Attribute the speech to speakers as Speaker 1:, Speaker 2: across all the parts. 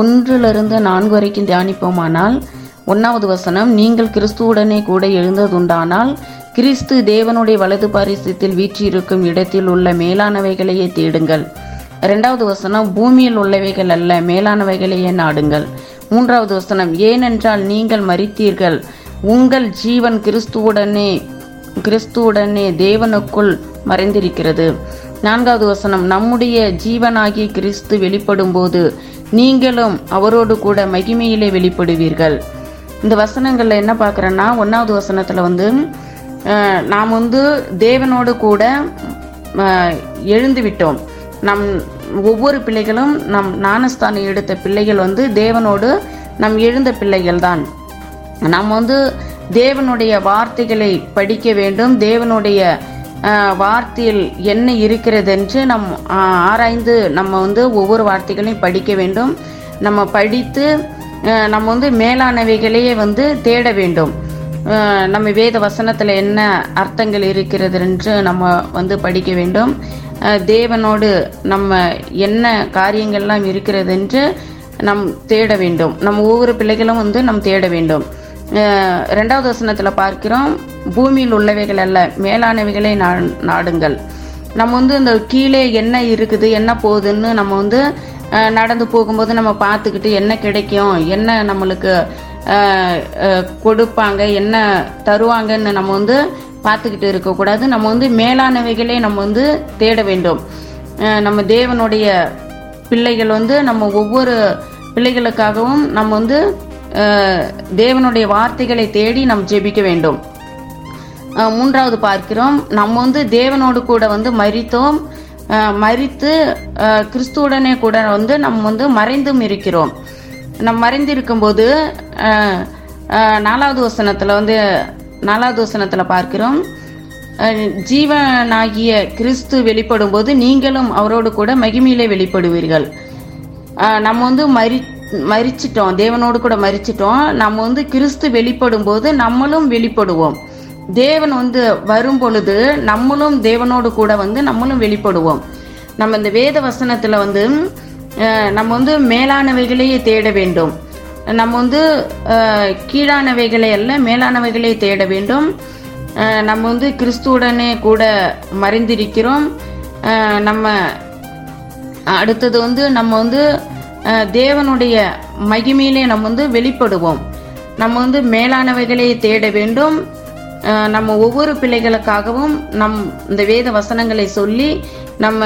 Speaker 1: ஒன்றிலிருந்து நான்கு வரைக்கும் தியானிப்போமானால் ஒன்றாவது வசனம் நீங்கள் கிறிஸ்துவுடனே கூட எழுந்ததுண்டானால் கிறிஸ்து தேவனுடைய வலது பாரிசத்தில் வீற்றிருக்கும் இடத்தில் உள்ள மேலானவைகளையே தேடுங்கள் ரெண்டாவது வசனம் பூமியில் உள்ளவைகள் அல்ல மேலானவைகளையே நாடுங்கள் மூன்றாவது வசனம் ஏனென்றால் நீங்கள் மறித்தீர்கள் உங்கள் ஜீவன் கிறிஸ்துவுடனே கிறிஸ்துவுடனே தேவனுக்குள் மறைந்திருக்கிறது நான்காவது வசனம் நம்முடைய ஜீவனாகி கிறிஸ்து வெளிப்படும் போது நீங்களும் அவரோடு கூட மகிமையிலே வெளிப்படுவீர்கள் இந்த வசனங்களில் என்ன பார்க்குறேன்னா ஒன்றாவது வசனத்தில் வந்து நாம் வந்து தேவனோடு கூட எழுந்து விட்டோம் நம் ஒவ்வொரு பிள்ளைகளும் நம் ஞானஸ்தானம் எடுத்த பிள்ளைகள் வந்து தேவனோடு நம் எழுந்த பிள்ளைகள் தான் நாம் வந்து தேவனுடைய வார்த்தைகளை படிக்க வேண்டும் தேவனுடைய வார்த்தையில் என்ன இருக்கிறது என்று நம் ஆராய்ந்து நம்ம வந்து ஒவ்வொரு வார்த்தைகளையும் படிக்க வேண்டும் நம்ம படித்து நம்ம வந்து மேலானவைகளையே வந்து தேட வேண்டும் நம்ம வேத வசனத்தில் என்ன அர்த்தங்கள் இருக்கிறது என்று நம்ம வந்து படிக்க வேண்டும் தேவனோடு நம்ம என்ன காரியங்கள்லாம் இருக்கிறது என்று நம் தேட வேண்டும் நம்ம ஒவ்வொரு பிள்ளைகளும் வந்து நம் தேட வேண்டும் ரெண்டாவது வசனத்தில் பார்க்கிறோம் பூமியில் உள்ளவைகள் அல்ல மேலானவைகளை நாடுங்கள் நம்ம வந்து இந்த கீழே என்ன இருக்குது என்ன போகுதுன்னு நம்ம வந்து நடந்து போகும்போது நம்ம பார்த்துக்கிட்டு என்ன கிடைக்கும் என்ன நம்மளுக்கு கொடுப்பாங்க என்ன தருவாங்கன்னு நம்ம வந்து பார்த்துக்கிட்டு இருக்கக்கூடாது நம்ம வந்து மேலானவைகளே நம்ம வந்து தேட வேண்டும் நம்ம தேவனுடைய பிள்ளைகள் வந்து நம்ம ஒவ்வொரு பிள்ளைகளுக்காகவும் நம்ம வந்து தேவனுடைய வார்த்தைகளை தேடி நாம் ஜெபிக்க வேண்டும் மூன்றாவது பார்க்கிறோம் நம்ம வந்து தேவனோடு கூட வந்து மறித்தோம் மறித்து கிறிஸ்துவுடனே கூட வந்து நம்ம வந்து மறைந்தும் இருக்கிறோம் நம் மறைந்து இருக்கும்போது நாலாவது வசனத்தில் வந்து நாலாவது வசனத்தில் பார்க்கிறோம் ஜீவனாகிய கிறிஸ்து வெளிப்படும் போது நீங்களும் அவரோடு கூட மகிமையிலே வெளிப்படுவீர்கள் நம்ம வந்து மறி மறிச்சிட்டோம் தேவனோடு கூட மறிச்சிட்டோம் நம்ம வந்து கிறிஸ்து வெளிப்படும் போது நம்மளும் வெளிப்படுவோம் தேவன் வந்து வரும் பொழுது நம்மளும் தேவனோடு கூட வந்து நம்மளும் வெளிப்படுவோம் நம்ம இந்த வேத வசனத்தில் வந்து நம்ம வந்து மேலானவைகளையே தேட வேண்டும் நம்ம வந்து கீழானவைகளை அல்ல மேலானவைகளை தேட வேண்டும் நம்ம வந்து கிறிஸ்துவுடனே கூட மறைந்திருக்கிறோம் நம்ம அடுத்தது வந்து நம்ம வந்து தேவனுடைய மகிமையிலே நம்ம வந்து வெளிப்படுவோம் நம்ம வந்து மேலானவைகளை தேட வேண்டும் நம்ம ஒவ்வொரு பிள்ளைகளுக்காகவும் நம் இந்த வேத வசனங்களை சொல்லி நம்ம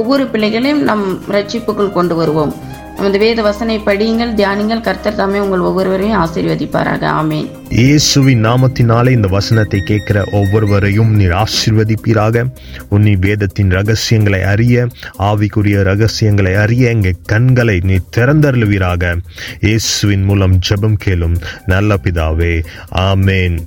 Speaker 1: ஒவ்வொரு பிள்ளைகளையும் நம் ரட்சிப்புக்குள் கொண்டு வருவோம் இந்த வேத வசனை படியுங்கள் தியானிங்கள் கர்த்தர் தாமே உங்கள்
Speaker 2: ஒவ்வொருவரையும் ஆசீர்வதிப்பாராக ஆமேன் இயேசுவின் நாமத்தினாலே இந்த வசனத்தை கேட்கிற
Speaker 1: ஒவ்வொருவரையும்
Speaker 2: நீர்
Speaker 1: ஆசிர்வதிப்பீராக
Speaker 2: உன்னி வேதத்தின் ரகசியங்களை அறிய ஆவிக்குரிய ரகசியங்களை அறிய எங்கள் கண்களை நீ திறந்தருளுவீராக இயேசுவின் மூலம் ஜெபம் கேளும் நல்ல பிதாவே ஆமேன்